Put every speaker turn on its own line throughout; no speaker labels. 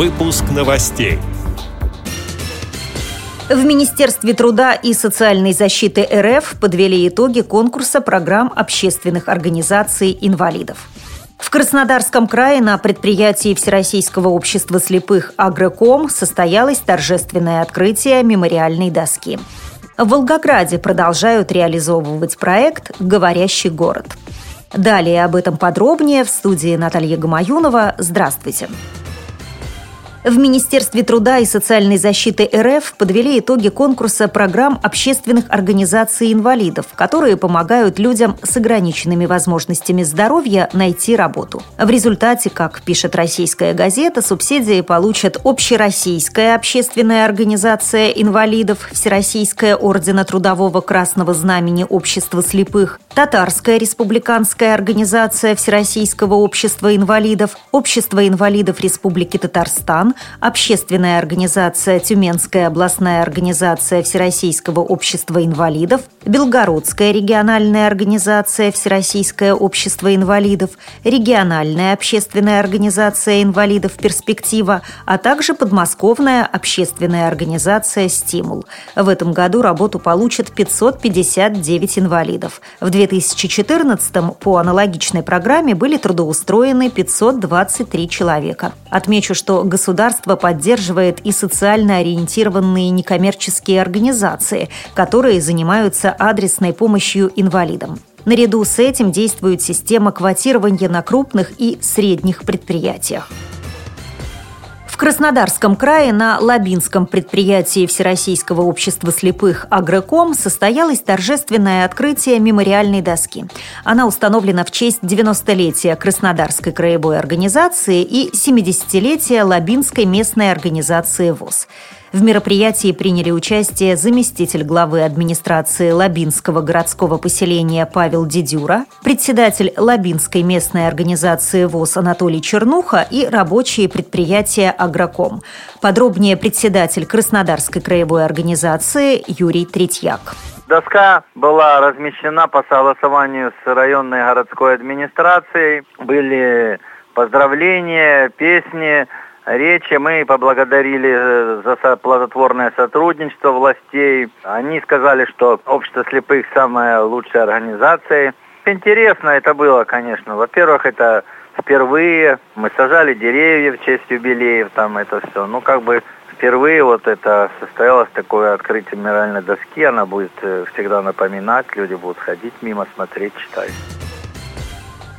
Выпуск новостей.
В Министерстве труда и социальной защиты РФ подвели итоги конкурса программ общественных организаций инвалидов. В Краснодарском крае на предприятии Всероссийского общества слепых «Агроком» состоялось торжественное открытие мемориальной доски. В Волгограде продолжают реализовывать проект «Говорящий город». Далее об этом подробнее в студии Наталья Гамаюнова. Здравствуйте. Здравствуйте. В Министерстве труда и социальной защиты РФ подвели итоги конкурса программ общественных организаций инвалидов, которые помогают людям с ограниченными возможностями здоровья найти работу. В результате, как пишет российская газета, субсидии получат Общероссийская общественная организация инвалидов, Всероссийская ордена Трудового Красного Знамени Общества слепых, Татарская республиканская организация Всероссийского общества инвалидов, Общество инвалидов Республики Татарстан, общественная организация Тюменская областная организация Всероссийского общества инвалидов, Белгородская региональная организация Всероссийское общество инвалидов, региональная общественная организация инвалидов «Перспектива», а также подмосковная общественная организация «Стимул». В этом году работу получат 559 инвалидов. В 2014 по аналогичной программе были трудоустроены 523 человека. Отмечу, что государство государство поддерживает и социально ориентированные некоммерческие организации, которые занимаются адресной помощью инвалидам. Наряду с этим действует система квотирования на крупных и средних предприятиях. Краснодарском крае на Лабинском предприятии Всероссийского общества слепых «Агроком» состоялось торжественное открытие мемориальной доски. Она установлена в честь 90-летия Краснодарской краевой организации и 70-летия Лабинской местной организации ВОЗ. В мероприятии приняли участие заместитель главы администрации Лабинского городского поселения Павел Дедюра, председатель Лабинской местной организации ВОЗ Анатолий Чернуха и рабочие предприятия «Агроком». Подробнее председатель Краснодарской краевой организации Юрий Третьяк.
Доска была размещена по согласованию с районной городской администрацией. Были поздравления, песни, речи мы поблагодарили э, за плодотворное сотрудничество властей. Они сказали, что общество слепых самая лучшая организация. Интересно это было, конечно. Во-первых, это впервые мы сажали деревья в честь юбилеев, там это все. Ну, как бы впервые вот это состоялось такое открытие мемориальной доски. Она будет э, всегда напоминать, люди будут ходить мимо, смотреть, читать.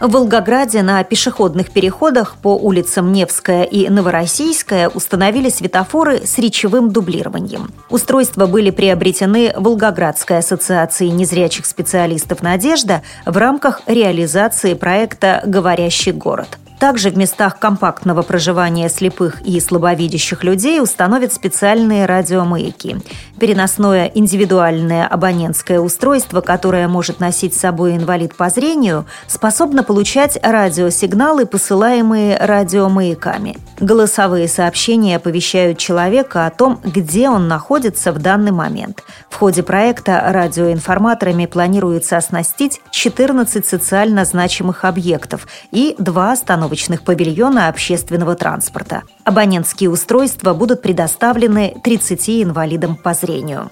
В Волгограде на пешеходных переходах по улицам Невская и Новороссийская установили светофоры с речевым дублированием. Устройства были приобретены Волгоградской ассоциацией незрячих специалистов «Надежда» в рамках реализации проекта «Говорящий город». Также в местах компактного проживания слепых и слабовидящих людей установят специальные радиомаяки. Переносное индивидуальное абонентское устройство, которое может носить с собой инвалид по зрению, способно получать радиосигналы, посылаемые радиомаяками. Голосовые сообщения оповещают человека о том, где он находится в данный момент. В ходе проекта радиоинформаторами планируется оснастить 14 социально значимых объектов и два остановочных павильона общественного транспорта. Абонентские устройства будут предоставлены 30 инвалидам по зрению.